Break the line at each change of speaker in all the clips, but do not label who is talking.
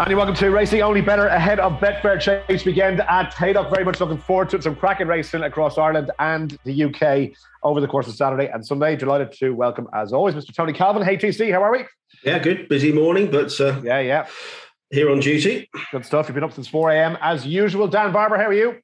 And welcome to Racing Only Bettor ahead of Betfair Chase weekend at Haydock. Very much looking forward to it. Some cracking racing across Ireland and the UK over the course of Saturday and Sunday. Delighted to welcome, as always, Mr. Tony Calvin. Hey, TC, how are we?
Yeah, good. Busy morning, but uh,
yeah, yeah.
Here on duty.
Good stuff. You've been up since 4 a.m. as usual. Dan Barber, how are you?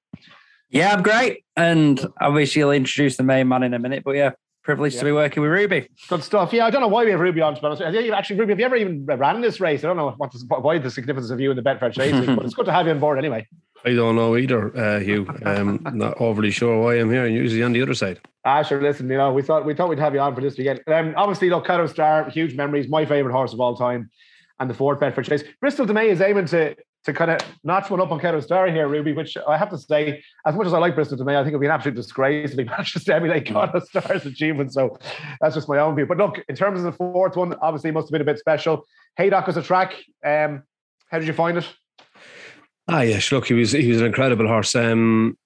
Yeah, I'm great. And obviously, you'll introduce the main man in a minute. But yeah, privileged yeah. to be working with Ruby.
Good stuff. Yeah, I don't know why we have Ruby on. To be honest, actually, Ruby, have you ever even ran this race? I don't know what the, why the significance of you in the Betfair Chasing, but it's good to have you on board anyway.
I don't know either, uh, Hugh. Um, not overly sure why I'm here. I'm usually on the other side.
Ah, sure. Listen, you know, we thought we thought we'd have you on for this weekend. Um, obviously, look, Kauto Star, huge memories. My favorite horse of all time, and the Ford Betfair Chase. Bristol De Mai is aiming to to kind of notch one up on Kauto Star here, Ruby, which I have to say, as much as I like Bristol De Mai, I think it would be an absolute disgrace if he manages to emulate Kauto Star's achievement. So that's just my own view. But look, in terms of the fourth one, obviously must have been a bit special. Haydock as a track. Um, how did you find it?
Ah, yes. Look, he was he was an incredible horse. Um,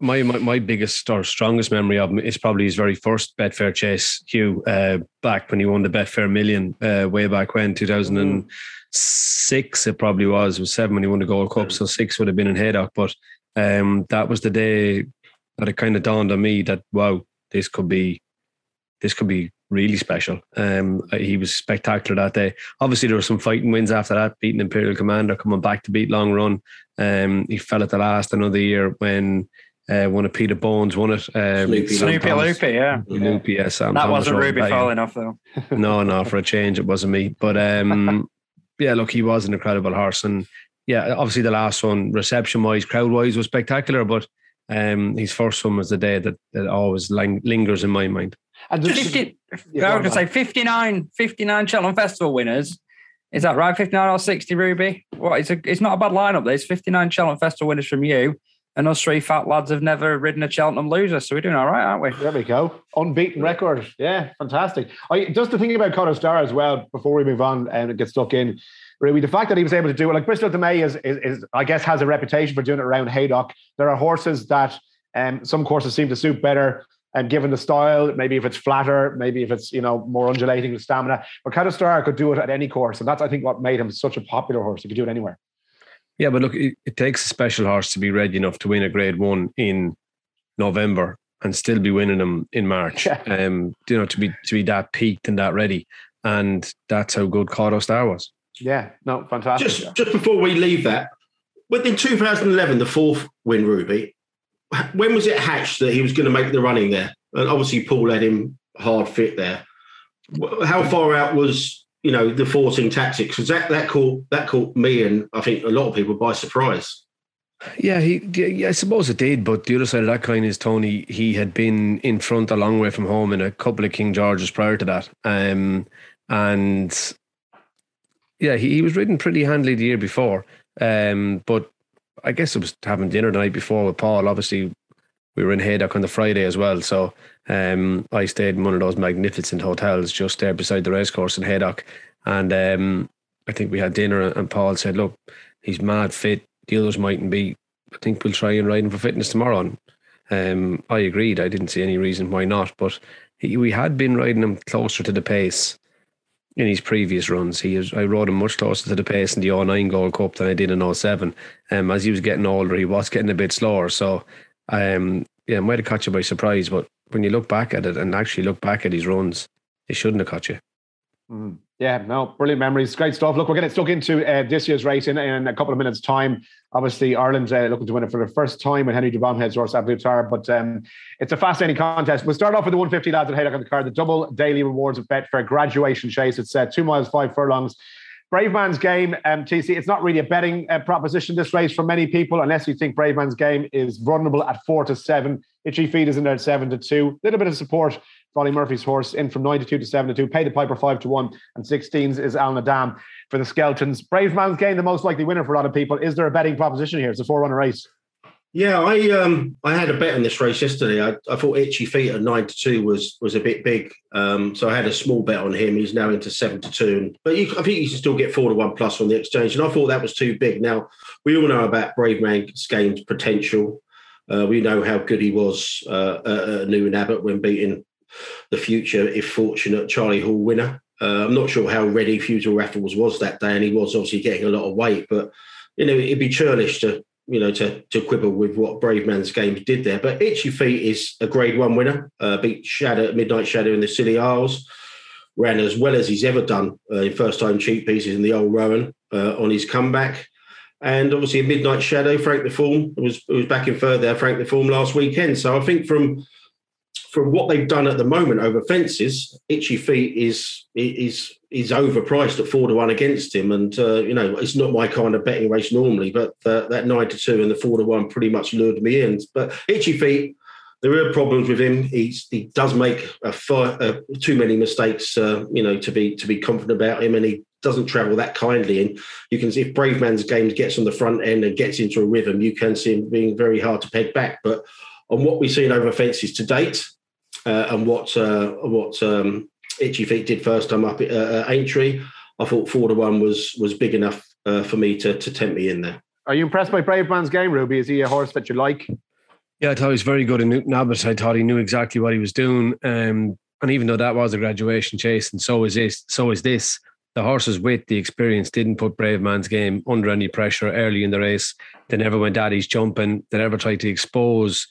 my, my my biggest or strongest memory of him is probably his very first Betfair chase, Hugh, uh, back when he won the Betfair Million, uh, way back when, 2006 it probably was. It was seven when he won the Gold Cup, so six would have been in Haydock. But um, that was the day that it kind of dawned on me that, wow, this could be this could be really special. Um, he was spectacular that day. Obviously, there were some fighting wins after that, beating Imperial Commander, coming back to beat Long Run. Um, he fell at the last another year when uh, one of Peter Bowen's won it. Um,
Snoopy, Snoopy Loopy, yeah.
Loopy, yes.
Sam that Thomas wasn't Ruby falling off, though.
no, no, for a change, it wasn't me. But um, yeah, look, he was an incredible horse. And yeah, obviously the last one, reception wise, crowd wise, was spectacular. But um, his first one was the day that, that always ling- lingers in my mind.
And 50, yeah, I was going to say 59, 59 Cheltenham Festival winners. Is that right? 59 or 60, Ruby? Well, It's, a, it's not a bad lineup. There's 59 Cheltenham Festival winners from you and us three fat lads have never ridden a Cheltenham loser. So we're doing all right, aren't we?
There we go. Unbeaten record. Yeah, fantastic. I, just the thing about Kauto Star as well, before we move on and get stuck in, really, the fact that he was able to do it, like Bristol De Mai is, is, is, I guess, has a reputation for doing it around Haydock. There are horses that um, some courses seem to suit better. And given the style, maybe if it's flatter, maybe if it's you know more undulating with stamina, but Kauto Star could do it at any course, and that's I think what made him such a popular horse. He could do it anywhere.
Yeah, but look, it, it, takes a special horse to be ready enough to win a Grade One in November and still be winning them in March. Yeah. Um, you know, to be to be that peaked and that ready, and that's how good Kauto Star was.
Yeah, no, fantastic.
Just just before we leave that, within 2011, the fourth win, Ruby. When was it hatched that he was going to make the running there? And obviously, Paul had him hard fit there. How far out was you know the forcing tactics because that that caught that caught me and I think a lot of people by surprise.
Yeah, he. Yeah, I suppose it did. But the other side of that coin is Tony. He had been in front a long way from home in a couple of King Georges prior to that, um, and yeah, he, he was ridden pretty handily the year before. Um, but I guess it was having dinner the night before with Paul. Obviously, we were in Haydock on the Friday as well, so um, I stayed in one of those magnificent hotels just there beside the racecourse in Haydock. And um, I think we had dinner, and Paul said, Look, he's mad fit. The others mightn't be. I think we'll try and ride him for fitness tomorrow. And um, I agreed. I didn't see any reason why not. But he, we had been riding him closer to the pace in his previous runs. He was, I rode him much closer to the pace in the 09 Gold Cup than I did in 07. Um, as he was getting older, he was getting a bit slower. So, um, yeah, might have caught you by surprise. But when you look back at it and actually look back at his runs, he shouldn't have caught you.
Mm. Yeah, no, brilliant memories. Great stuff. Look, we're going to stuck into uh, this year's race in, in a couple of minutes' time. Obviously, Ireland's uh, looking to win it for the first time with Henry de Bromhead's horse A Plus Tard, but um, it's a fascinating contest. We'll start off with the 150 lads at Haydock on the card, the double daily rewards of Betfair graduation chase. It's uh, two miles, five furlongs. Bravemansgame, um, TC, it's not really a betting uh, proposition, this race, for many people, unless you think Bravemansgame is vulnerable at four to seven. Itchy Feet is in there at seven to two. A Little bit of support Olly Murphy's horse in from 9 to 2 to 7 to 2. Pay the Piper 5 to 1. And 16s is Al Nadam for the Skeltons. Bravemansgame, the most likely winner for a lot of people. Is there a betting proposition here? It's a four runner race.
Yeah, I um I had a bet on this race yesterday. I, I thought Itchy Feet at nine to two was was a bit big. Um, so I had a small bet on him. He's now into seven to two. But you, I think you can still get four to one plus on the exchange. And I thought that was too big. Now we all know about Bravemansgame's potential. Uh, we know how good he was uh, at Newton Abbot when beating the future, if fortunate, Charlie Hall winner. Uh, I'm not sure how ready Fusil Raffles was that day, and he was obviously getting a lot of weight. But you know, it'd be churlish to you know to to quibble with what Bravemansgame's did there. But Itchy Feet is a Grade One winner. Uh, beat Shadow Midnight Shadow in the Scilly Isles. Ran as well as he's ever done uh, in first time cheekpieces in the old Roan uh, on his comeback. And obviously, a Midnight Shadow, Frank the Form was was back in Frank the Form last weekend. So I think from from what they've done at the moment over fences, Itchy Feet is is is overpriced at four to one against him, and uh, you know it's not my kind of betting race normally, but uh, that nine to two and the four to one pretty much lured me in. But Itchy Feet, there are problems with him. He's he does make a uh, too many mistakes, uh, you know, to be to be confident about him, and he doesn't travel that kindly. And you can see if Bravemansgames gets on the front end and gets into a rhythm, you can see him being very hard to peg back. But on what we've seen over fences to date, uh, and what uh, what um, Itchy Feet did first time up at uh, Aintree, I thought four to one was was big enough uh, for me to to tempt me in there.
Are you impressed by Bravemansgame, Ruby? Is he a horse that you like?
Yeah, I thought he was very good in Newton Abbot. I thought he knew exactly what he was doing. Um, and even though that was a graduation chase, and so is this, so is this, the horses with the experience didn't put Bravemansgame under any pressure early in the race. They never went at his jumping. They never tried to expose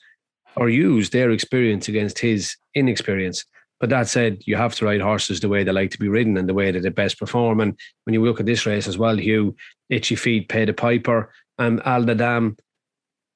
or use their experience against his inexperience. But that said, you have to ride horses the way they like to be ridden and the way that they best perform. And when you look at this race as well, Hugh, Itchy Feet Pay the piper, and Al Dam,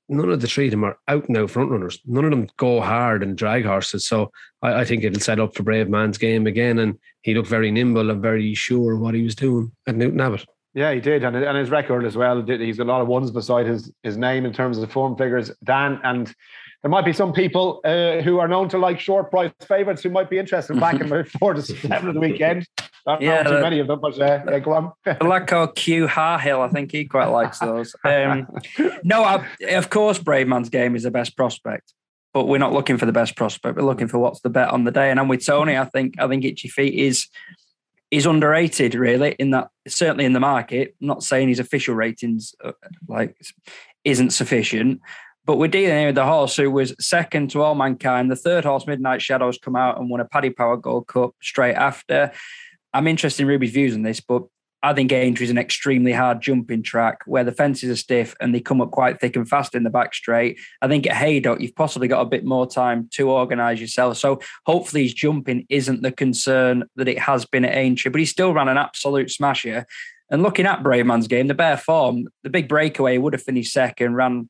none of the three of them are out out front runners. None of them go hard and drag horses. So I, I, think it'll set up for Bravemansgame again. And he looked very nimble and very sure what he was doing at Newton Abbot.
Yeah, he did, and and his record as well. He's got a lot of ones beside his his name in terms of the form figures. Dan and there might be some people uh, who are known to like short price favourites who might be interested back in about four to seven of the weekend. I don't yeah, know too the, many of them, but uh, yeah, go on.
the lad called Q Harhill, I think he quite likes those. Um, no, I, of course, Bravemansgame is the best prospect, but we're not looking for the best prospect. We're looking for what's the bet on the day. And I'm with Tony. I think I think Itchy Feet is is underrated, really. In that, certainly in the market. I'm not saying his official ratings uh, like isn't sufficient, but we're dealing here with the horse who was second to Allmankind. The third horse, Midnight Shadows, come out and won a Paddy Power Gold Cup straight after. I'm interested in Ruby's views on this, but I think Aintree is an extremely hard jumping track where the fences are stiff and they come up quite thick and fast in the back straight. I think at Haydock, you've possibly got a bit more time to organise yourself. So hopefully his jumping isn't the concern that it has been at Aintree, but he still ran an absolute smasher. And looking at Bravemansgame, the bare form, the big breakaway would have finished second, ran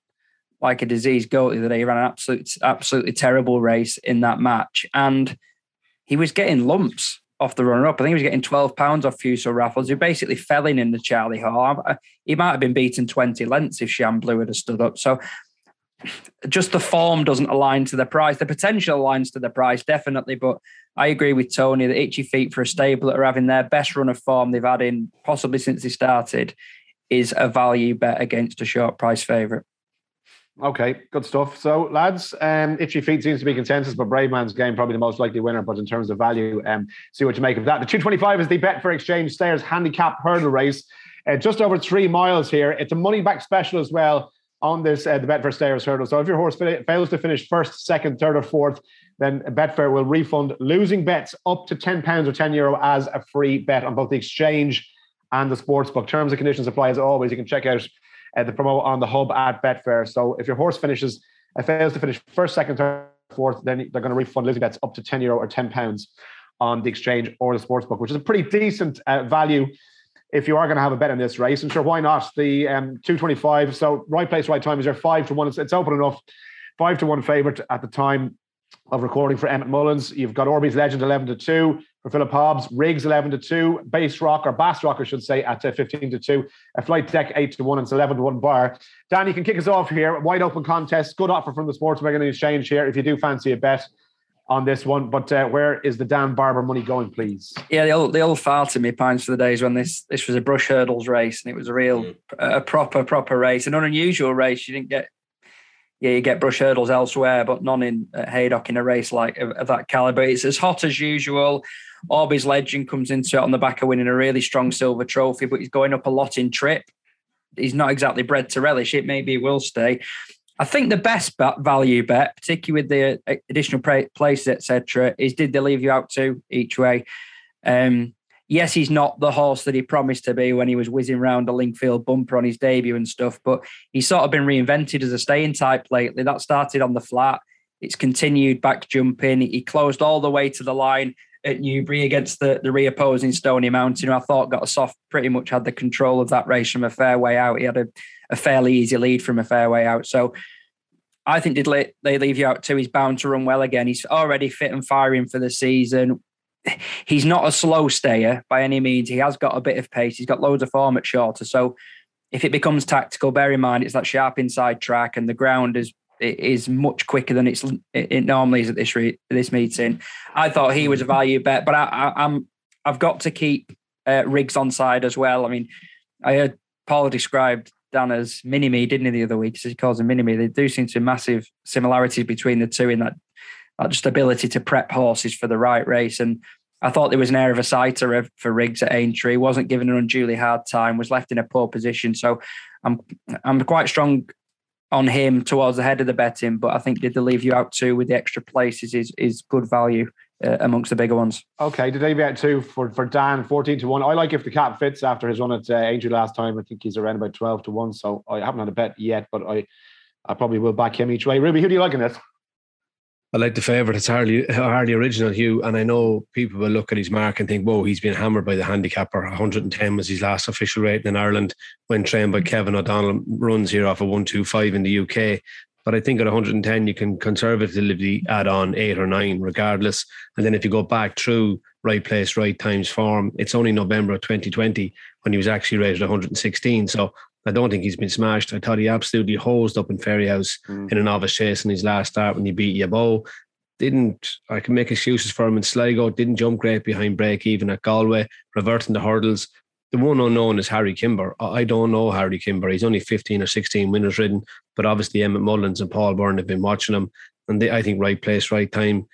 like a diseased goat the other day. He ran an absolute, absolutely terrible race in that match. And he was getting lumps off the runner up. I think he was getting 12 pounds off Fusil Raffles, who basically fell in in the Charlie Hall. Uh, he might have been beaten 20 lengths if Shan Blue had stood up. So just the form doesn't align to the price. The potential aligns to the price, definitely. But I agree with Tony that Itchy Feet for a stable that are having their best run of form they've had in possibly since they started is a value bet against a short price favourite.
Okay, good stuff. So, lads, um, Itchy Feet seems to be consensus, but Bravemansgame probably the most likely winner. But in terms of value, um, see what you make of that. The 225 is the Betfair Exchange Stayers handicap hurdle race. Uh, just over three miles here. It's a money back special as well on this uh, the Betfair Stayers hurdle. So if your horse fails to finish first, second, third, or fourth, then Betfair will refund losing bets up to ten pounds or ten euro as a free bet on both the exchange and the sportsbook. Terms and conditions apply as always. You can check out uh, the promo on the hub at Betfair. So if your horse finishes, uh, fails to finish first, second, third, fourth, then they're going to refund losing bets up to 10 euro or 10 pounds on the exchange or the sportsbook, which is a pretty decent uh, value if you are going to have a bet in this race. And sure, why not? The um, 225. So right place, right time is there five to one. It's, it's open enough. Five to one favorite at the time of recording for Emmet Mullins. You've got Orby's Legend 11 to 2 for Philip Hobbs, Riggs 11 to 2, Base Rock or Bass Rock, I should say, at uh, 15 to 2, a Flight Deck 8 to 1, and it's 11 to 1 bar. Dan, you can kick us off here. Wide open contest, good offer from the sports Sportsman Exchange here if you do fancy a bet on this one. But uh, where is the Dan Barber money going, please?
Yeah, the old the old file to me pines for the days when this this was a brush hurdles race and it was a real mm. a proper proper race, an unusual race. You didn't get yeah, you get brush hurdles elsewhere, but none in uh, Haydock in a race like of, of, that caliber. It's as hot as usual. Orby's Legend comes into it on the back of winning a really strong silver trophy, but he's going up a lot in trip. He's not exactly bred to relish it. Maybe he will stay. I think the best value bet, particularly with the uh, additional places, etc., is did they leave you out to each way? Um, yes, he's not the horse that he promised to be when he was whizzing around a Lingfield bumper on his debut and stuff, but he's sort of been reinvented as a staying type lately. That started on the flat. It's continued back jumping. He closed all the way to the line at Newbury against the, the re-opposing Stony Mountain, who I thought got a soft, pretty much had the control of that race from a fair way out. He had a, a fairly easy lead from a fair way out. So I think did they leave you out too? He's bound to run well again. He's already fit and firing for the season he's not a slow stayer by any means. He has got a bit of pace. He's got loads of form at shorter. So if it becomes tactical, bear in mind it's that sharp inside track and the ground is is much quicker than it's it normally is at this re, this meeting. I thought he was a value bet, but I, am I've got to keep uh, Riggs on side as well. I mean, I heard Paul described Dan as mini me, didn't he, the other week? He calls him mini me. They do seem to be massive similarities between the two in that just ability to prep horses for the right race. And I thought there was an air of a sighter for Riggs at Aintree. wasn't given an unduly hard time. Was left in a poor position. So I'm I'm quite strong on him towards the head of the betting. But I think did they leave you out too with the extra places is is good value. Uh, amongst the bigger ones.
Okay, did they bet two for, for Dan, 14 to 1. I like if the cap fits after his run at uh, Aintree last time. I think he's around about 12 to 1. So I haven't had a bet yet, but I I probably will back him each way. Ruby, who do you like in this?
I like the favourite. It's hardly hardly original, Hugh. And I know people will look at his mark and think, "Whoa, he's been hammered by the handicapper." 110 was his last official rating in Ireland when trained by mm. Kevin O'Donnell. Runs here off a 125 in the UK. But I think at 110, you can conservatively add on eight or nine, regardless. And then if you go back through right place, right times form, it's only November of 2020 when he was actually rated 116. So I don't think he's been smashed. I thought he absolutely hosed up in Fairyhouse mm. in a novice chase in his last start when he beat Yabo. Didn't I can make excuses for him in Sligo, didn't jump great behind break even at Galway, reverting the hurdles. The one unknown is Harry Kimber. I don't know Harry Kimber. He's only 15 or 16 winners ridden, but obviously Emmet Mullins and Paul Byrne have been watching him. And they, I think right place, right time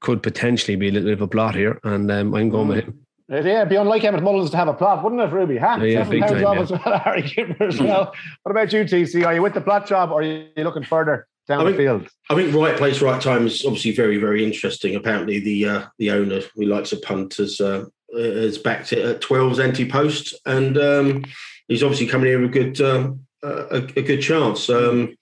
could potentially be a little bit of a blot here. And um, I'm going mm. with him.
Yeah, it'd be unlike Emmet Mullins to have a plot, wouldn't it, Ruby? Huh?
Yeah, Seven pounds time,
as well, Harry Kimber as well. what about you, TC? Are you with the plot job or are you looking further down
I
think, the field?
I think right place, right time is obviously very, very interesting. Apparently, the uh, the owner, who likes a punt, has, uh, has backed it at 12's anti post, and um, he's obviously coming in with a good, uh, a, a, good chance. Um,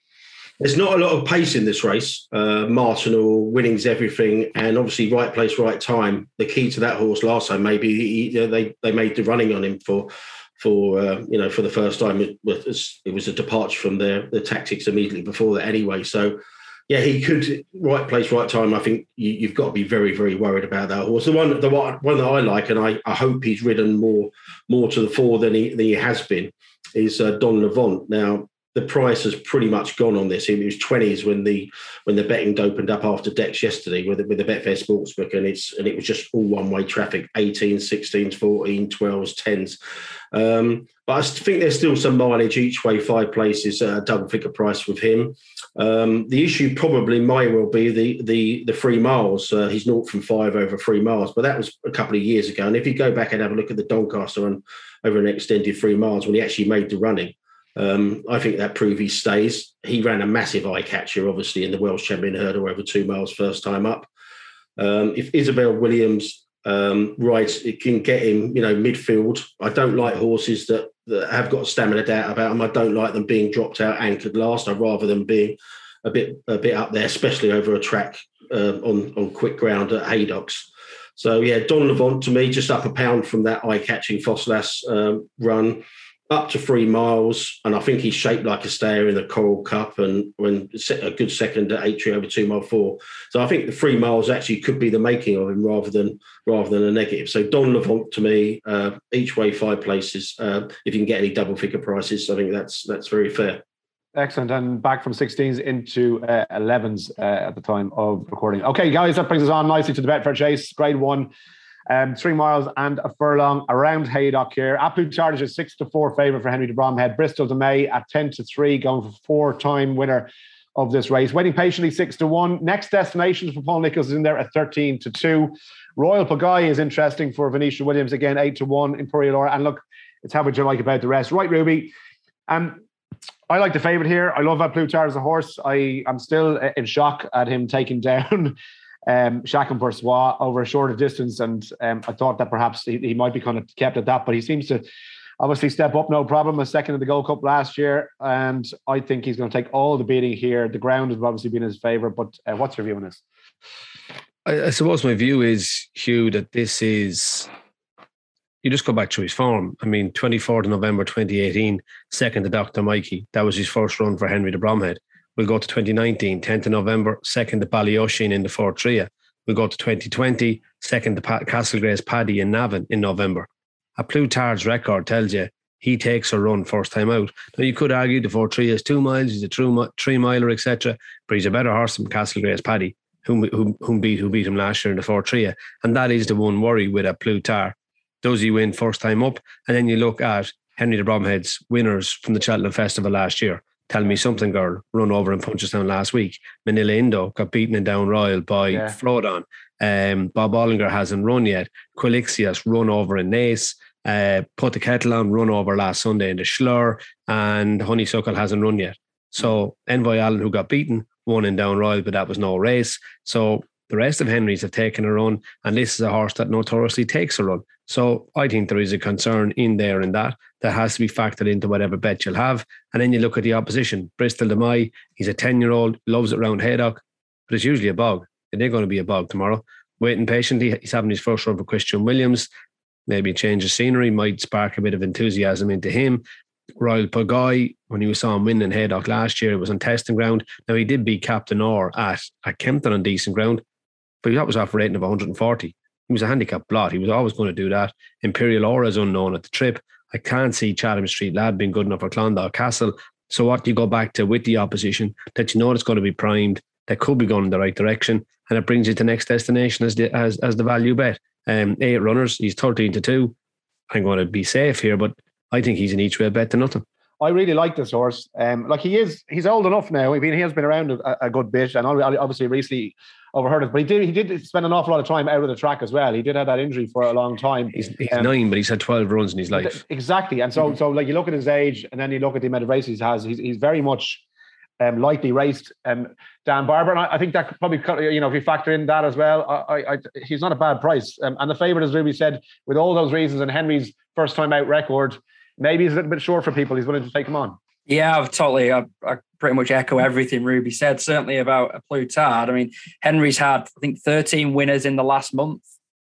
there's not a lot of pace in this race. Uh, Martineau winning's everything, and obviously right place, right time. The key to that horse last time, maybe he, they they made the running on him for for uh, you know for the first time. It was it was a departure from their the tactics immediately before that anyway. So yeah, he could right place, right time. I think you, have got to be very, very worried about that horse. The one, the one, one that I like, and I, I hope he's ridden more, more to the fore than he than he has been, is uh, Don Levant. Now the price has pretty much gone on this. It was twenties when the when the betting opened up after Dex yesterday with the, with the Betfair Sportsbook, and it's and it was just all one way traffic: 18, 16s, 14, 12s, 10s. Um, but I think there's still some mileage each way, five places, uh, double figure price with him. Um, the issue probably may well be the the the three miles. Uh, he's not from five over three miles, but that was a couple of years ago. And if you go back and have a look at the Doncaster and over an extended three miles when he actually made the running. Um, I think that prove he stays. He ran a massive eye catcher, obviously, in the Welsh Champion hurdle over two miles first time up. Um, if Isabel Williams um, rides, it can get him, you know, midfield. I don't like horses that, that have got stamina doubt about them. I don't like them being dropped out anchored last. I'd rather them being a bit a bit up there, especially over a track uh, on on quick ground at Haydocks. So yeah, Don Levant to me just up a pound from that eye catching Ffos Las um, run up to three miles, and I think he's shaped like a stayer in the Coral Cup, and when a good second at Aintree over two mile four. So I think the three miles actually could be the making of him rather than rather than a negative. So Don Levant to me, uh, each way five places. Uh, if you can get any double figure prices, I think that's that's very fair.
Excellent, and back from 16s into uh, 11s uh, at the time of recording. Okay, guys, that brings us on nicely to the Betfair Chase Grade One um, three miles and a furlong around Haydock here. A Plus Tard is six to four favourite for Henry de Bromhead. Bristol de Mai at 10 to three, going for four time winner of this race. Waiting patiently six to one. Next destinations for Paul Nicholls is in there at 13 to two. Royal Pagaille is interesting for Venetia Williams again, eight to one. Imperial Aura. And look, it's how would you like about the rest. Right, Ruby. Um, I like the favourite here. I love that Plus Tard as a horse. I, I am still in shock at him taking down um, Pour Soi over a shorter distance. And um, I thought that perhaps he, he might be kind of kept at that, but he seems to obviously step up no problem. A second in the Gold Cup last year. And I think he's going to take all the beating here. The ground has obviously been his favour, but uh, what's your view on this?
I, I suppose my view is, Hugh, that this is you just go back to his form. I mean, 24th of November 2018, second to Dr. Mikey. That was his first run for Henry de Bromhead. We'll go to 2019, 10th of November, second to Ballyoisin in the Fortria. We'll go to 2020, second to Castlegrace Paddy in Navan in November. A Plus Tard's record tells you he takes a run first time out. Now, you could argue the Fortria is two miles, he's a true, three miler, etc., but he's a better horse than Castlegrace Paddy, whom, whom, whom, beat, who beat him last year in the Fortria. And that is the one worry with A Plus Tard. Does he win first time up? And then you look at Henry de Bromhead's winners from the Cheltenham Festival last year. Tell me something, girl. Run over in Punchestown last week. Minella Indo got beaten in Down Royal by yeah. Frodon. Um, Bob Olinger hasn't run yet. Quilixios run over in Naas. Uh, put the kettle on, run over last Sunday in the Shloer, and Honeysuckle hasn't run yet. So Envoy Allen, who got beaten, won in Down Royal, but that was no race. So the rest of Henry's have taken a run, and this is a horse that notoriously takes a run. So I think there is a concern in there in that that has to be factored into whatever bet you'll have. And then you look at the opposition. Bristol de Mai, he's a 10 year old, loves it round Haydock, but it's usually a bog. It ain't going to be a bog tomorrow. Waiting patiently. He's having his first run for Christian Williams. Maybe a change of scenery might spark a bit of enthusiasm into him. Royal Pagaille, when you saw him win in Haydock last year, it was on testing ground. Now he did beat Captain Orr at, at Kempton on decent ground, but that was off a rating of 140. He was a handicap blot. He was always going to do that. Imperial Aura is unknown at the trip. I can't see Chatham Street Lad being good enough for Clondaw Castle. So what do you go back to with the opposition that you know it's going to be primed, that could be going in the right direction, and it brings you to next destination as the as, as the value bet. Um, eight runners, he's 13 to 2. I'm going to be safe here, but I think he's an each way bet to nothing.
I really like this horse. Um, like he is, he's old enough now. I mean, he has been around a, a good bit, and obviously recently overheard it. But he did he did spend an awful lot of time out of the track as well. He did have that injury for a long time.
He's, he's um, nine, but he's had twelve runs in his life.
Exactly, and so mm-hmm. so like you look at his age, and then you look at the amount of races he has. He's he's very much um, lightly raced. Um, Dan Barber, and I, I, think that probably you know if you factor in that as well, I, I, he's not a bad price. Um, and the favourite, as Ruby said, with all those reasons and Henry's first time out record, maybe he's a little bit short for people. He's willing to take him on.
Yeah, I've totally. I, I, pretty much echo everything Ruby said. Certainly about a Plutard. I mean, Henry's had I think 13 winners in the last month.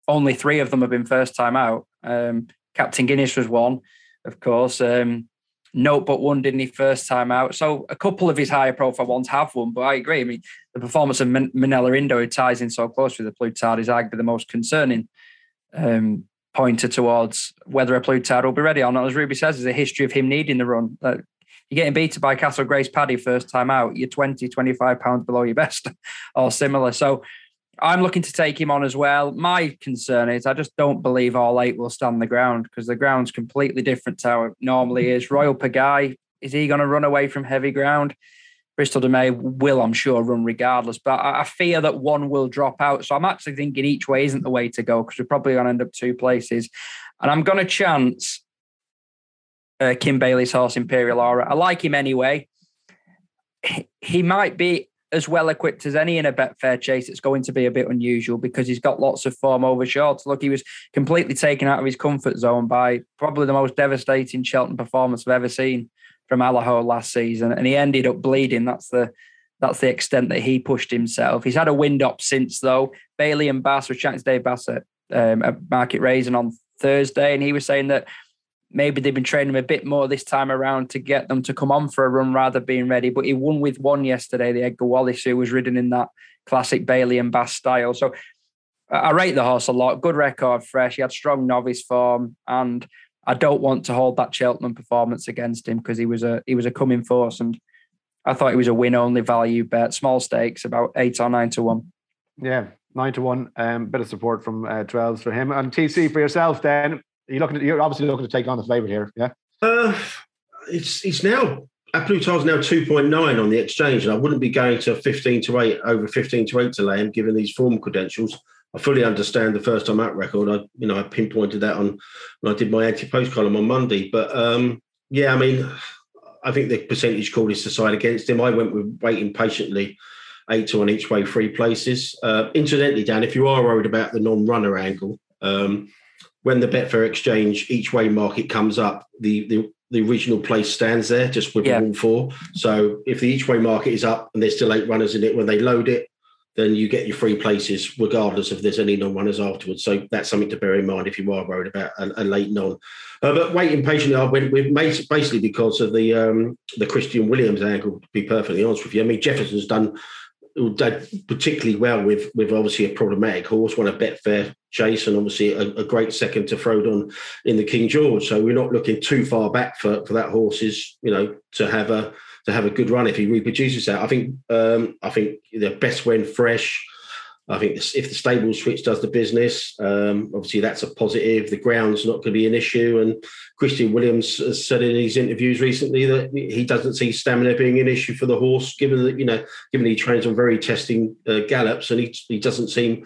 Only three of them have been first time out. Um, Captain Guinness was one, of course. Um, but one didn't he first time out. So a couple of his higher profile ones have won. But I agree. I mean, the performance of Man- Minella Indo, who ties in so close with the Plutard, is arguably the most concerning. Um, pointer towards whether A Plus Tard will be ready or not. As Ruby says, there's a history of him needing the run. You're getting beaten by Castle Grace Paddy first time out, you're 20, 25 pounds below your best or similar. So I'm looking to take him on as well. My concern is I just don't believe all eight will stand the ground because the ground's completely different to how it normally is. Royal Pagaille, is he going to run away from heavy ground? Bristol de Mai will, I'm sure, run regardless. But I, fear that one will drop out. So I'm actually thinking each way isn't the way to go because we're probably going to end up two places. And I'm going to chance uh, Kim Bailey's horse, Imperial Aura. I like him anyway. He, might be as well equipped as any in a Betfair chase. It's going to be a bit unusual because he's got lots of form over shorts. Look, he was completely taken out of his comfort zone by probably the most devastating Cheltenham performance I've ever seen from Allaho last season, and he ended up bleeding. That's the that's the extent that he pushed himself. He's had a wind up since though. Bailey and Bass were chatting to Dave Bassett um, at Market Rasen on Thursday, and he was saying that maybe they've been training him a bit more this time around to get them to come on for a run rather being ready. But he won with one yesterday, the Edgar Wallace, who was ridden in that classic Bailey and Bass style. So I rate the horse a lot. Good record, fresh. He had strong novice form, and I don't want to hold that Cheltenham performance against him because he was a he was a coming force, and I thought he was a win only value bet, small stakes, about eight or nine to one.
Yeah, nine to one. Um, bit of support from uh, twelves for him and TC for yourself. Then you're looking? At, you're obviously looking to take on the favourite here. Yeah.
Uh, it's it's now Plus Tard's now two point nine on the exchange, and I wouldn't be going to fifteen to eight over fifteen to eight to lay him, given these form credentials. I fully understand the first time out record. I you know I pinpointed that on when I did my anti post column on Monday. But um, yeah, I mean, I think the percentage call is to side against him. I went with waiting patiently eight to one each way, three places. Uh, incidentally, Dan, if you are worried about the non-runner angle, um, when the Betfair Exchange each way market comes up, the the the original place stands there just with yeah. all four. So if the each way market is up and there's still eight runners in it, when they load it, then you get your free places regardless if there's any non-runners afterwards. So that's something to bear in mind if you are worried about a, a late non. Uh, but waiting patiently, I went with basically because of the um, the Christian Williams angle. To be perfectly honest with you, I mean Jefferson's done particularly well with with obviously a problematic horse, won a Betfair chase, and obviously a, a, great second to Frodon in the King George. So we're not looking too far back for for that horse's you know to have a to have a good run if he reproduces that. I think um, I think the best when fresh. I think if the stable switch does the business, um, obviously that's a positive. The ground's not going to be an issue. And Christian Williams has said in his interviews recently that he doesn't see stamina being an issue for the horse, given that you know, given he trains on very testing uh, gallops, and he he doesn't seem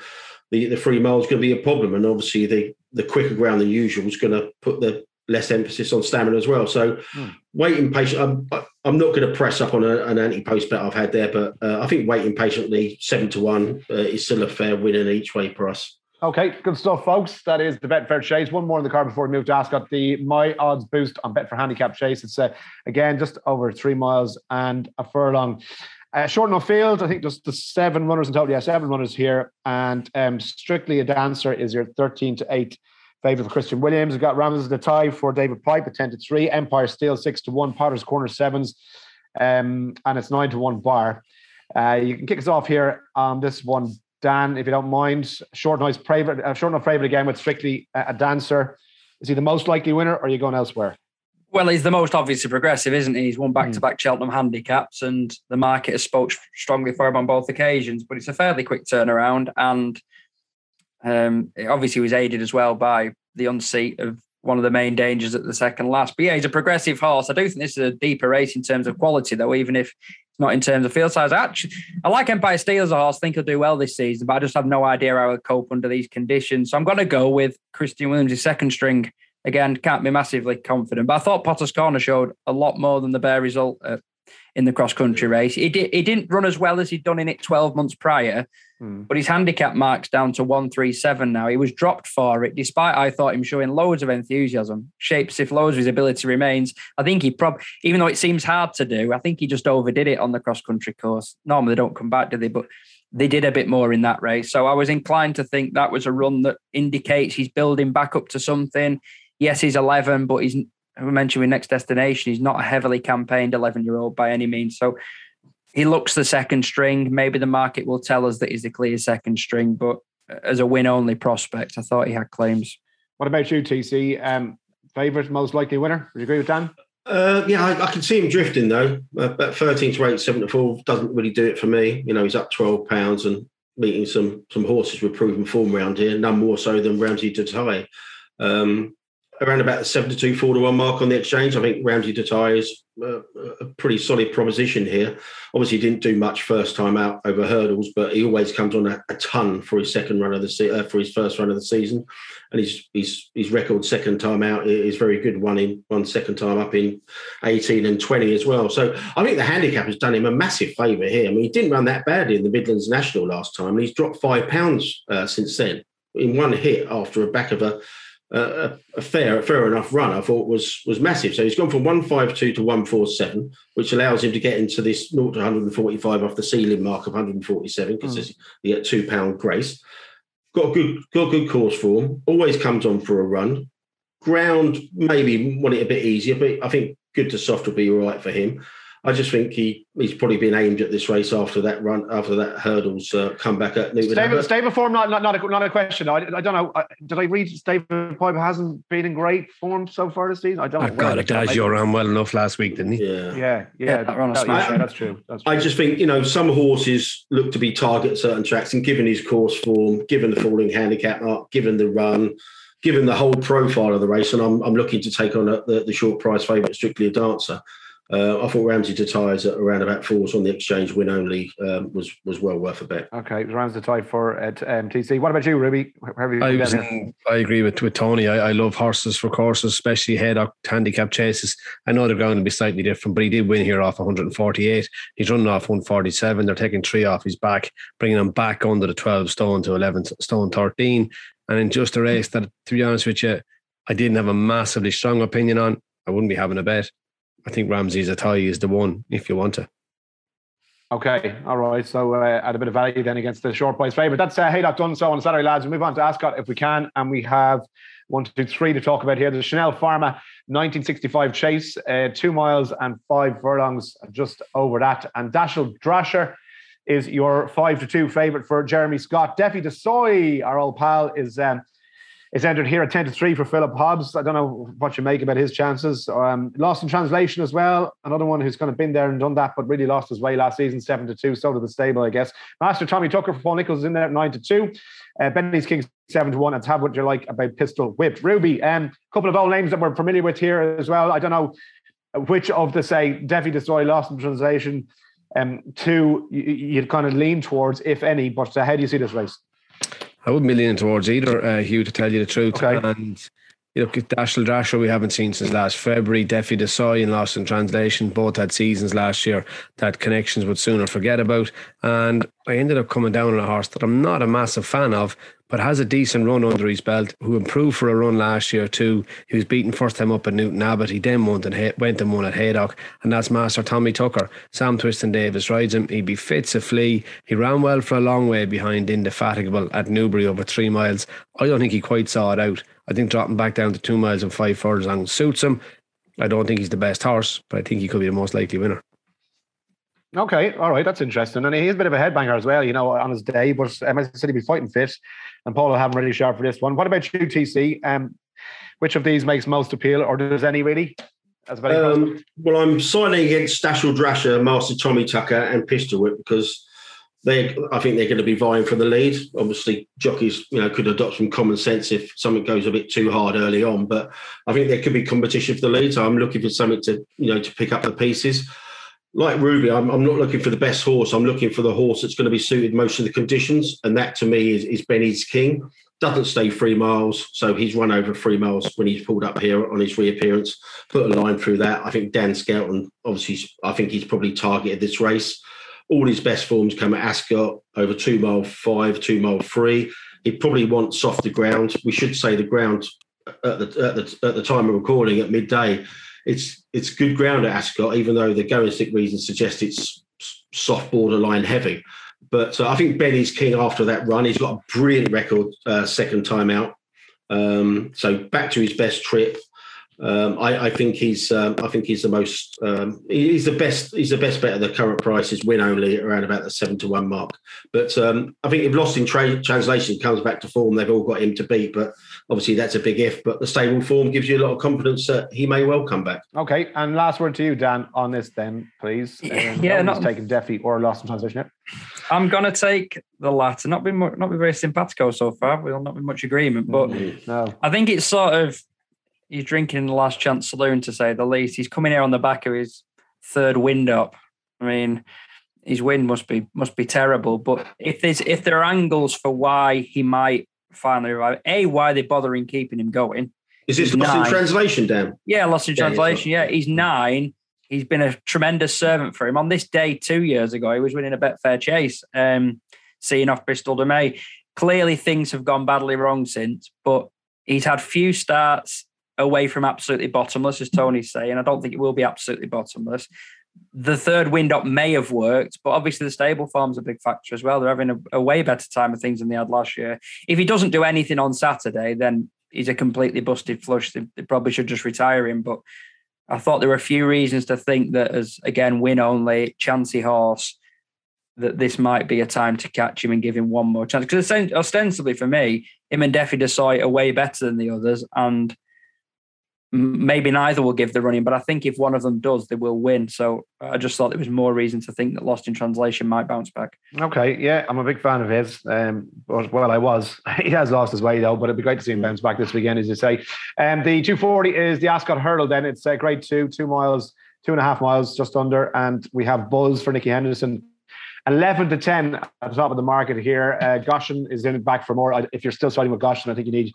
the the free mile is going to be a problem. And obviously the the quicker ground than usual is going to put the less emphasis on stamina as well. So mm. waiting patient. I'm I'm not going to press up on a, an anti post bet I've had there, but uh, I think waiting patiently seven to one uh, is still a fair win in each way price.
Okay, good stuff, folks. That is the Betfair Chase. One more in the car before we move to Ascot. The My Odds boost on Betfair Handicap Chase. It's uh, again just over three miles and a furlong. Uh, short enough field. I think just the seven runners in total. Yeah, seven runners here, and um, strictly a dancer is your thirteen to eight favourite for Christian Williams. We've got Ramses De Teillee for David Pipe at 10 to 3, Empire Steel 6 to 1, Potter's Corner 7s, um, and it's 9 to 1 bar. Uh, you can kick us off here on this one, Dan, if you don't mind. Short noise private, uh, short enough private again with strictly a, a dancer. Is he the most likely winner or are you going elsewhere?
Well, he's the most obviously progressive, isn't he? He's won back to back Cheltenham handicaps, and the market has spoke strongly for him on both occasions. But it's a fairly quick turnaround, and um, it obviously was aided as well by the unseat of one of the main dangers at the second last. But yeah, he's a progressive horse. I do think this is a deeper race in terms of quality, though, even if it's not in terms of field size. I actually, I like Empire Steel as a horse. I think he'll do well this season, but I just have no idea how he'll cope under these conditions. So I'm going to go with Christian Williams' second string. Again, can't be massively confident, but I thought Potter's Corner showed a lot more than the bare result at in the cross country race. He, did, he didn't run as well as he'd done in it 12 months prior, mm. but his handicap marks down to 137 now. He was dropped for it, despite I thought him showing loads of enthusiasm. Shapes if loads of his ability remains. I think he probably, even though it seems hard to do, I think he just overdid it on the cross country course. Normally they don't come back, do they? But they did a bit more in that race. So I was inclined to think that was a run that indicates he's building back up to something. Yes, he's 11, but he's we mentioned with Next Destination, he's not a heavily campaigned 11 year old by any means. So he looks the second string. Maybe the market will tell us that he's the clear second string, but as a win only prospect, I thought he had claims.
What about you, TC? Um, favorite, most likely winner? Would you agree with Dan?
Uh, yeah, I, I, can see him drifting though. Uh, but 13 to 8, 7 to 4 doesn't really do it for me. You know, he's up 12 pounds and meeting some some horses with proven form around here, none more so than Ramses De Teillee. Um, around about the 72 4 to 1 mark on the exchange. I think Ramses De Teillee is a, a pretty solid proposition here. Obviously, he didn't do much first time out over hurdles, but he always comes on a, a ton for his second run of the se- uh, for his first run of the season, and his his his record second time out is very good. One in one second time up in 18 and 20 as well. So I think the handicap has done him a massive favour here. I mean, he didn't run that badly in the Midlands National last time, and he's dropped five pounds uh, since then in one hit after a back of a a, a, fair fair enough run. I thought was was massive. So he's gone from one five two to one four seven, which allows him to get into this 0 to 145 off the ceiling mark of 147 because mm. you get two pound grace. Got a good got good course form. Always comes on for a run. Ground maybe want it a bit easier, but I think good to soft will be all right for him. I just think he he's probably been aimed at this race after that run after that hurdles uh, come back at
Newton. Stable, stable form, not, not not a not a question. I, I don't know. did I read David Pipe hasn't been in great form so far this season? I don't.
Oh, God, Adagio ran well enough last week, didn't
he? Yeah, yeah, yeah. that, that, yeah that's true. That's true.
I just think you know some horses look to be target certain tracks, and given his course form, given the falling handicap mark, given the run given the whole profile of the race, and I'm, I'm looking to take on a, the, the short price favourite, strictly a dancer. Uh, I thought Ramses De Teillee's at around about fours on the exchange win only um, was was well worth a bet.
Okay, Ramses De Teillee for at um, TC. What about you, Ruby?
I, was in, I agree with, with Tony. I, I love horses for courses, especially head up handicap chases. I know the ground will be slightly different, but he did win here off 148. He's running off 147. They're taking three off his back, bringing him back under the 12 stone to 11 stone 13. And in just a race that, to be honest with you, I didn't have a massively strong opinion on. I wouldn't be having a bet. I think Ramses De Teillee is the one if you want to.
Okay, all right. So uh, a bit of value then against the short price favourite. That's uh, Haydock done so on Saturday, lads. We move on to Ascot if we can, and we have one, two, three to talk about here. The Chanelle Pharma 1965 chase, uh, two miles and five furlongs, just over that. And Dashel Drasher is your five to two favourite for Jeremy Scott. Defi Du Seuil, our old pal, is um, is entered here at 10 to 3 for Philip Hobbs. I don't know what you make about his chances. Um, lost in translation as well. Another one who's kind of been there and done that, but really lost his way last season, 7 to 2. So did the stable, I guess. Master Tommy Tucker for Paul Nicholls is in there at 9 to 2. Uh, Benny's King 7 to 1. And have what you like about Pistol Whip. Ruby, a um, couple of old names that we're familiar with here as well. I don't know which of the, say, Defi Du Seuil, Lost in Translation, um, two you'd kind of lean towards, if any. But uh, how do you see this race?
I wouldn't be leaning towards either, uh, Hugh, to tell you the truth.
Okay.
And you look at Dashel Drasher, we haven't seen since last February. Defi Du Seuil and Lost in Translation both had seasons last year that connections would sooner forget about. And I ended up coming down on a horse that I'm not a massive fan of, but has a decent run under his belt, who improved for a run last year too. He was beaten first time up at Newton Abbot. He then went and, went and won at Haydock, and that's Master Tommy Tucker. Sam Twiston-Davies rides him. He befits a flea. He ran well for a long way behind Indefatigable at Newbury over three miles. I don't think he quite saw it out. I think dropping back down to two miles and five furlongs suits him. I don't think he's the best horse, but I think he could be the most likely winner.
Okay, all right, that's interesting. And he's a bit of a headbanger as well, you know, on his day. But um, as I said, he'd be fighting fit, and Paul will have him ready sharp for this one. What about you, TC? Um, which of these makes most appeal, or does any really?
Um, well, I'm signing against Dashel Drasher, Master Tommy Tucker, and Pistol Whip because they, I think they're going to be vying for the lead. Obviously, jockeys, you know, could adopt some common sense if something goes a bit too hard early on. But I think there could be competition for the lead. So I'm looking for something to, you know, to pick up the pieces like Ruby, I'm, I'm, not looking for the best horse. I'm looking for the horse that's going to be suited most of the conditions. And that to me is, is Benny's King. Doesn't stay three miles. So he's run over three miles when he's pulled up here on his reappearance. Put a line through that. I think Dan Skelton, obviously, I think he's probably targeted this race. All his best forms come at Ascot over two mile five, two mile three. He probably wants softer ground. We should say the ground at the, at the, at the time of recording at midday it's it's good ground at Ascot, even though the going stick reasons suggest it's soft borderline heavy. But uh, I think Benny's king after that run. He's got a brilliant record uh, second time out. Um, so back to his best trip. Um, I, I, think he's um, I think he's the most um, he's the best he's the best bet at the current prices win only around about the seven to one mark. But um, I think if Lost in tra- Translation comes back to form, they've all got him to beat. But obviously that's a big if. But the stable form gives you a lot of confidence that he may well come back.
Okay, and last word to you, Dan, on this then, please.
Um, yeah, not
taking Defi or Lost in Translation. Yet.
I'm gonna take the latter. Not been not been very simpatico so far. We'll not be much agreement, but mm-hmm. no. I think it's sort of he's drinking in the last chance saloon to say the least. He's coming here on the back of his third wind up. I mean, his wind must be must be terrible. But if there's if there are angles for why he might finally arrive, a why they're bothering keeping him going.
Is this lost nine. in translation, Dan?
Yeah, lost in yeah, translation. Yeah, he's nine. He's been a tremendous servant for him. On this day two years ago, he was winning a Betfair chase, um, seeing off Bristol de Mai. Clearly, things have gone badly wrong since, but he's had few starts away from absolutely bottomless, as Tony's saying. I don't think it will be absolutely bottomless. The third wind up may have worked, but obviously the stable form's a big factor as well. They're having a, a way better time of things than they had last year. If he doesn't do anything on Saturday, then he's a completely busted flush. They, they probably should just retire him. But I thought there were a few reasons to think that as again win only, chancy horse, that this might be a time to catch him and give him one more chance. Because ostensibly for me, him and Defi Du Seuil are way better than the others, and maybe neither will give the running, but I think if one of them does, they will win. So I just thought there was more reason to think that Lost in Translation might bounce back.
Okay, yeah, I'm a big fan of his. Um, well, I was. he has lost his way though, but it'd be great to see him bounce back this weekend, as you say. Um, the 240 is the Ascot Hurdle. Then it's uh, grade two, two miles. two and a half miles, just under. And we have Buzz for Nicky Henderson. 11 to 10 at the top of the market here. Uh, Goshen is in it back for more. If you're still starting with Goshen, I think you need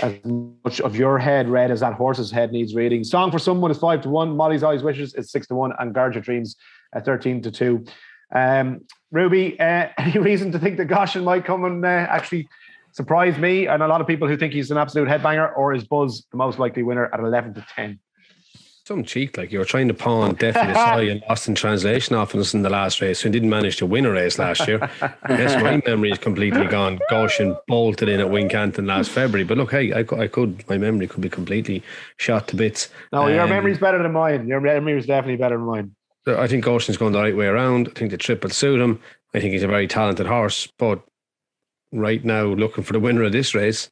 as much of your head read as that horse's head needs reading. Song for Someone is 5 to 1. Molly's Eyes Wishes is 6 to 1. And Guard Your Dreams at 13 to 2. Um, Ruby, uh, any reason to think that Goshen might come and uh, actually surprise me and a lot of people who think he's an absolute headbanger, or is Buzz the most likely winner at 11 to 10?
Some cheek, like you were trying to pawn definitely saw and lost in translation off us in the last race, and didn't manage to win a race last year. yes, my memory is completely gone. Goshen bolted in at Wincanton last February, but look, hey, I, I could, my memory could be completely shot to bits.
No, your um, memory's better than mine. Your memory is definitely better than mine.
I think Goshen's going the right way around. I think the trip will suit him. I think he's a very talented horse, but right now, looking for the winner of this race,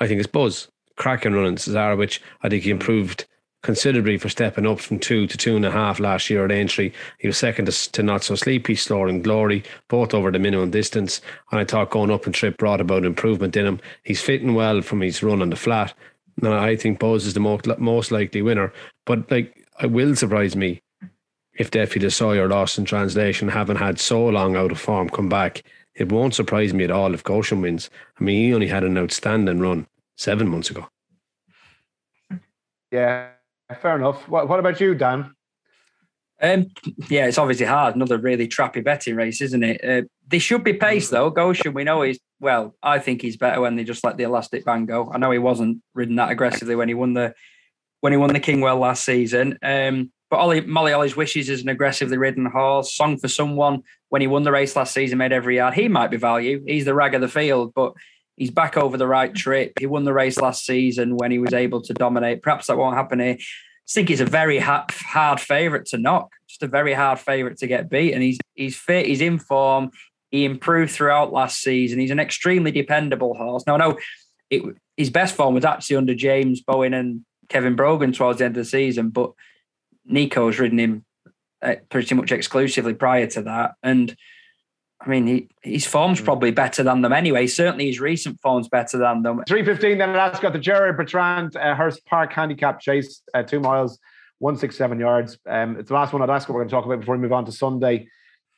I think it's Buzz. Cracking running Cesaro, which I think he improved considerably for stepping up from two to two and a half last year at Aintree. He was second to, to Not So Sleepy, and Glory, both over the minimum distance. And I thought going up and trip brought about improvement in him. He's fitting well from his run on the flat. And I think Buzz is the most, most likely winner. But like, it will surprise me if Defi Du Seuil lost in translation, haven't had so long out of form, come back. It won't surprise me at all if Goshen wins. I mean, he only had an outstanding run seven months ago.
Yeah, fair enough. What, what about you, Dan?
Um, yeah, it's obviously hard. Another really trappy betting race, isn't it? Uh, they should be paced though. Goshen, we know he's well. I think he's better when they just let the elastic band go. I know he wasn't ridden that aggressively when he won the when he won the Kingwell last season. Um, but Ollie, Molly Ollie's Wishes is an aggressively ridden horse. Song for Someone, when he won the race last season, made every yard. He might be value. He's the rag of the field, but he's back over the right trip. He won the race last season when he was able to dominate. Perhaps that won't happen here. I think he's a very hard, hard favourite to knock. Just a very hard favourite to get beat. And he's he's fit. He's in form. He improved throughout last season. He's an extremely dependable horse. Now I know it, his best form was actually under James Bowen and Kevin Brogan towards the end of the season, but Nico's ridden him uh, pretty much exclusively prior to that. And I mean, he, his form's hmm. probably better than them anyway. Certainly, his recent form's better than them.
315 then at Ascot, the Gerard Bertrand uh, Hurst Park Handicap Chase, uh, two miles, 167 yards. Um, it's the last one I'd ask what we're going to talk about before we move on to Sunday.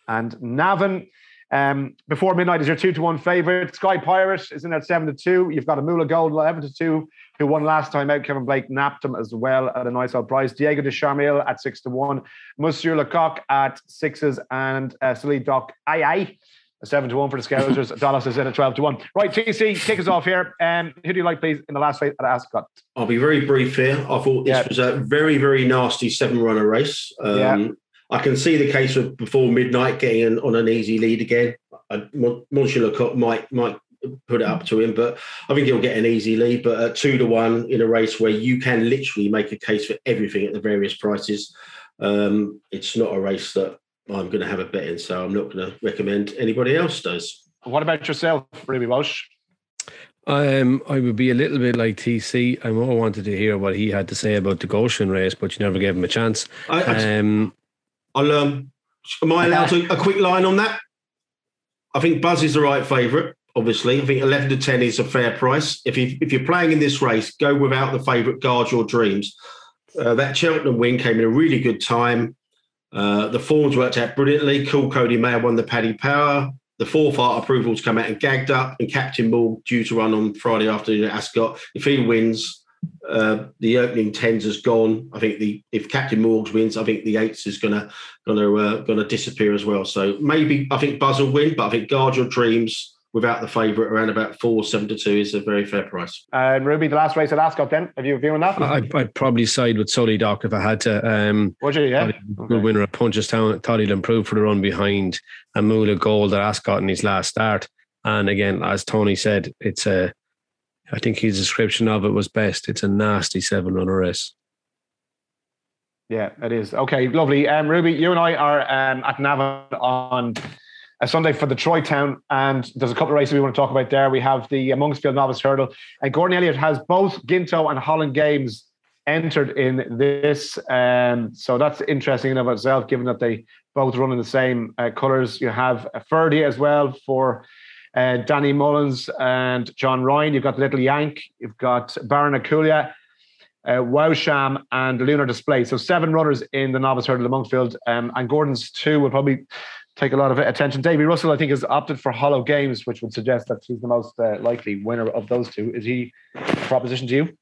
And Navan, um, before midnight is your two to one favorite. Sky Pirate is in at seven to two. You've got Amoola Gold 11 to two who won last time out. Kevin Blake napped him as well at a nice old price. Diego Du Charmil at six to one. Monsieur Lecoq at sixes and uh, Salid Doc Aye Aye. A seven to one for the Scousers. Dallas is in at 12 to one. Right, TC, kick us off here. Um, who do you like, please, in the last race at Ascot?
I'll be very brief here. I thought this yeah. was a very, very nasty seven runner race. Um, yeah. I can see the case of before midnight getting an, on an easy lead again. Uh, Monsieur Lecoq might might put it up to him. But I think he'll get an easy lead. But at two to one in a race where you can literally make a case for everything at the various prices, um, it's not a race that I'm going to have a bet in. So I'm not going to recommend anybody else does.
What about yourself, Ruby Walsh?
Um, I would be a little bit like TC. I more wanted to hear what he had to say about the Goshen race, but you never gave him a chance. I, I, um,
I'll um, am I allowed to, a quick line on that? I think Buzz is the right favourite obviously. I think 11 to 10 is a fair price. If, you, if you're playing in this race, go without the favourite, guard your dreams. Uh, that Cheltenham win came in a really good time. Uh, the forms worked out brilliantly. Coole Cody Mayer won the Paddy Power. The fourth art approvals come out and gagged up, and Captain Morg due to run on Friday afternoon at Ascot. If he wins, uh, the opening tens has gone. I think the if Captain Morgs wins, I think the eights is gonna gonna uh, gonna disappear as well. So maybe I think Buzz will win, but I think guard your dreams without the favourite around about four seven to two is a very fair price.
And Ruby, the last race at Ascot, then have you a view on that?
I'd, I'd probably side with Sully D'Oc if I had to. Um,
Would you? Yeah,
good winner at Punchestown. Thought he'd improve for the run behind Amoola Gold at Ascot in his last start. And again, as Tony said, it's a. I think his description of it was best. It's a nasty seven runner race.
Yeah, it is. Okay, lovely. Um, Ruby, you and I are um, at Navan on a Sunday for the Troytown, and there's a couple of races we want to talk about there. We have the Monksfield Novice Hurdle, and Gordon Elliott has both Ginto and Hollow Games entered in this, um, so that's interesting in of itself, given that they both run in the same uh, colours. You have a Ferdy as well for uh, Danny Mullins and John Ryan. You've got Little Yank. You've got Baron Akulia. uh, Wowsham, and Lunar Display. So seven runners in the novice hurdle of Monksfield, um, and Gordon's two will probably take a lot of attention. Davy Russell, I think, has opted for Hollow Games, which would suggest that he's the most uh, likely winner of those two. Is he proposition to you?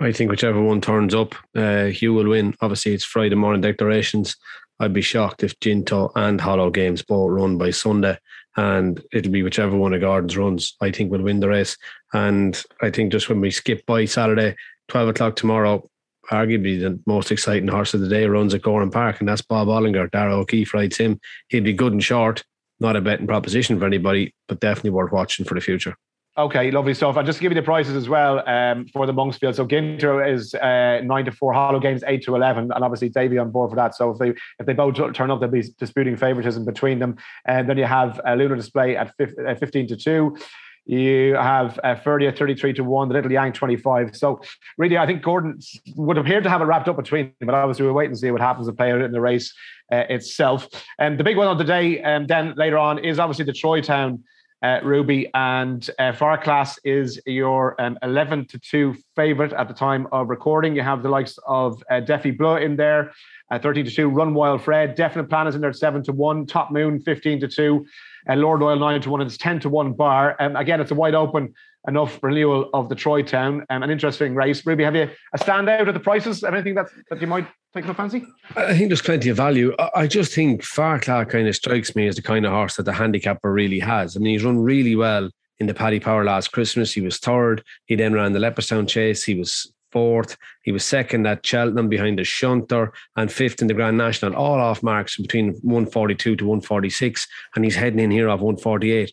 I think whichever one turns up, uh, Hugh will win. Obviously, it's Friday morning declarations. I'd be shocked if Ginto and Hollow Games both run by Sunday, and it'll be whichever one of Gordon's runs. I think will win the race. And I think just when we skip by Saturday, twelve o'clock tomorrow, arguably the most exciting horse of the day runs at Gowran Park, and that's Bob Olinger. Darragh O'Keeffe rides him. He'd be good and short. Not a betting proposition for anybody, but definitely worth watching for the future.
Okay, lovely stuff. I'll just give you the prices as well um, for the Monksfield. So Ginto is uh, nine to four, Hollow Games eight to eleven, and obviously Davy on board for that. So if they if they both turn up, there'll be disputing favouritism between them. And then you have a Lunar Display at uh, fifteen to two. You have uh, Ferdy at 33 to 1, the Little Yank 25. So, really, I think Gordon would appear to have it wrapped up between them, but obviously, we'll wait and see what happens to play out in the race uh, itself. And the big one of the day, um, then later on, is obviously the Troytown uh, Ruby. And uh, Farclas is your um, 11 to 2 favorite at the time of recording. You have the likes of uh, Blue in there, uh, 13 to 2. Run Wild Fred. Definite Plan is in there at 7 to 1. Top Moon 15 to 2. And Lord Royal 9 to 1. And it's 10 to 1 bar. And um, again, it's a wide open enough renewal of the Troytown. Um, an interesting race. Ruby, have you a standout of the prices? Anything that, that you might take no fancy?
I think there's plenty of value. I just think Farcla kind of strikes me as the kind of horse that the handicapper really has. I mean, he's run really well in the Paddy Power last Christmas. He was third. He then ran the Leopardstown Chase. He was fourth. He was second at Cheltenham behind the Shunter and fifth in the Grand National, all off marks between 142 to 146. And he's heading in here off 148.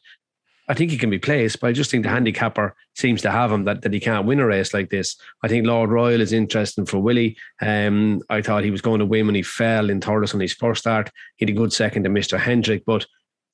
I think he can be placed, but I just think the handicapper seems to have him that, that he can't win a race like this. I think Lord Royal is interesting for Willie. Um, I thought he was going to win when he fell in Thurles on his first start. He had a good second to Mr. Hendrick, but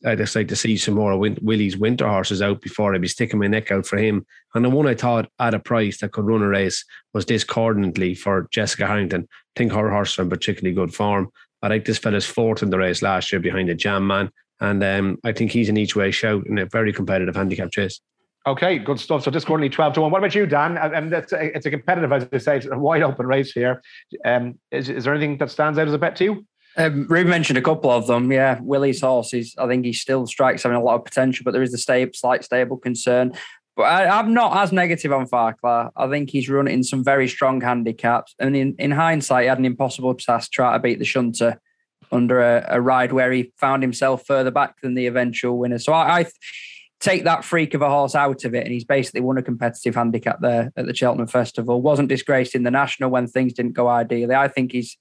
I'd just like to see some more of Willie's winter horses out before I'd be sticking my neck out for him. And the one I thought at a price that could run a race was discordantly for Jessica Harrington. I think her horse in particularly good form. I like this fella's fourth in the race last year behind the Jam Man. And um, I think he's an each way shout in a very competitive handicap chase.
Okay, good stuff. So currently 12 to 1. What about you, Dan? A, it's a competitive, as I say, it's a wide open race here. Um, is, is there anything that stands out as a bet to you?
Um, Ruben mentioned a couple of them. Yeah, Willie's horse is. I think he still strikes having a lot of potential, but there is a stable, slight stable concern. But I, am not as negative on Farcla. I think he's run in some very strong handicaps. And in, in hindsight, he had an impossible task trying to beat the Shunter under a, a, ride where he found himself further back than the eventual winner. So I, I, take that freak of a horse out of it, and he's basically won a competitive handicap there at the Cheltenham Festival. Wasn't disgraced in the national when things didn't go ideally. I think he's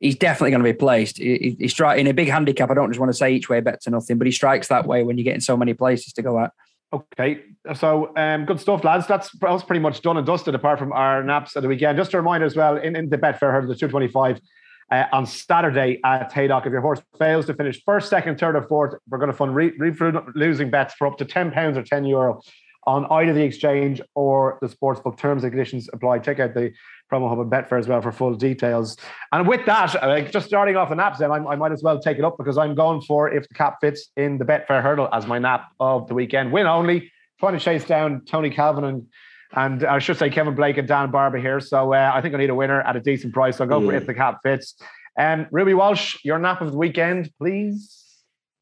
he's definitely going to be placed. He, he's in a big handicap. I don't just want to say each way bet to nothing, but he strikes that way when you're getting so many places to go at.
Okay, so um, good stuff, lads. That's, that's pretty much done and dusted, apart from our naps at the weekend. Just a reminder as well, in, in the Betfair hurdle, the 225 uh, on Saturday at Haydock. If your horse fails to finish first, second, third, or fourth, we're going to fund re- re- losing bets for up to £10 or €10 Euro on either the exchange or the sportsbook. Terms and conditions apply. Check out the promo hub and Betfair as well for full details. And with that, uh, just starting off the naps, then I, I, might as well take it up because I'm going for if the cap fits in the Betfair hurdle as my nap of the weekend. Win only, trying to chase down Tony Calvin and and I should say Kevin Blake and Dan Barber here. So uh, I think I need a winner at a decent price. So I'll go for if the cap fits. And um, Ruby Walsh, your nap of the weekend, please.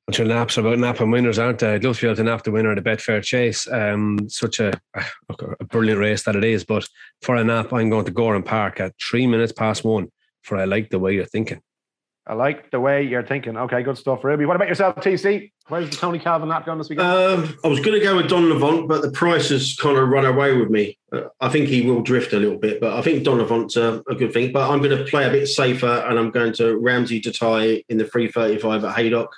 Bunch of naps are about napping winners, aren't they? I'd love to be able to nap the winner of the Betfair Chase. Um, such a, a brilliant race that it is. But for a nap, I'm going to Gowran Park at three minutes past one. For I like the way you're thinking.
I like the way you're thinking. Okay, good stuff, Ruby. What about yourself, TC? Where's the Tony Calvin nap going this weekend?
Um, I was going to go with Don Levant, but the price has kind of run away with me. Uh, I think he will drift a little bit, but I think Don Levant's a, a good thing. But I'm going to play a bit safer, and I'm going to Ramses De Teillee in the 335 at Haydock.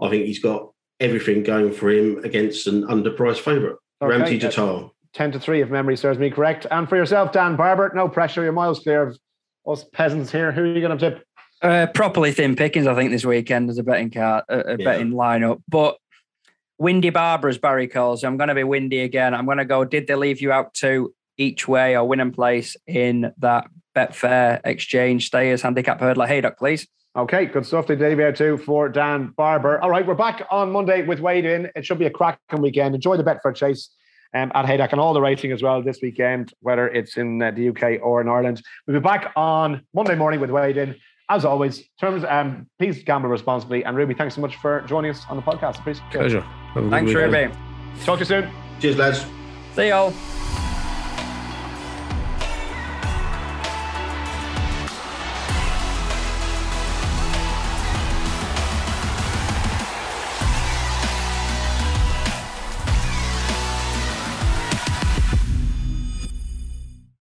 I think he's got everything going for him against an underpriced favourite. Okay. Ramses De Teillee.
10 to 3, if memory serves me correct. And for yourself, Dan Barber, no pressure. You're miles clear of us peasants here. Who are you going to tip?
Uh, properly thin pickings, I think, this weekend as a betting card, a, a yeah. betting lineup. But Windy Barber, as Barry calls, I'm going to be windy again. I'm going to go. Did they leave you out to each way or win and place in that Betfair exchange stayers handicap hurdler? Haydock, please.
Okay, good stuff to Dave out too for Dan Barber. All right, we're back on Monday with Wade in. It should be a cracking weekend. Enjoy the Betfair chase. um, at Haydock and all the racing as well this weekend, whether it's in uh, the UK or in Ireland. We'll be back on Monday morning with Wade in. As always, terms um, please gamble responsibly. And Ruby, thanks so much for joining us on the podcast. Appreciate
Pleasure.
Thanks, Ruby.
Talk to you soon.
Cheers, lads.
See y'all.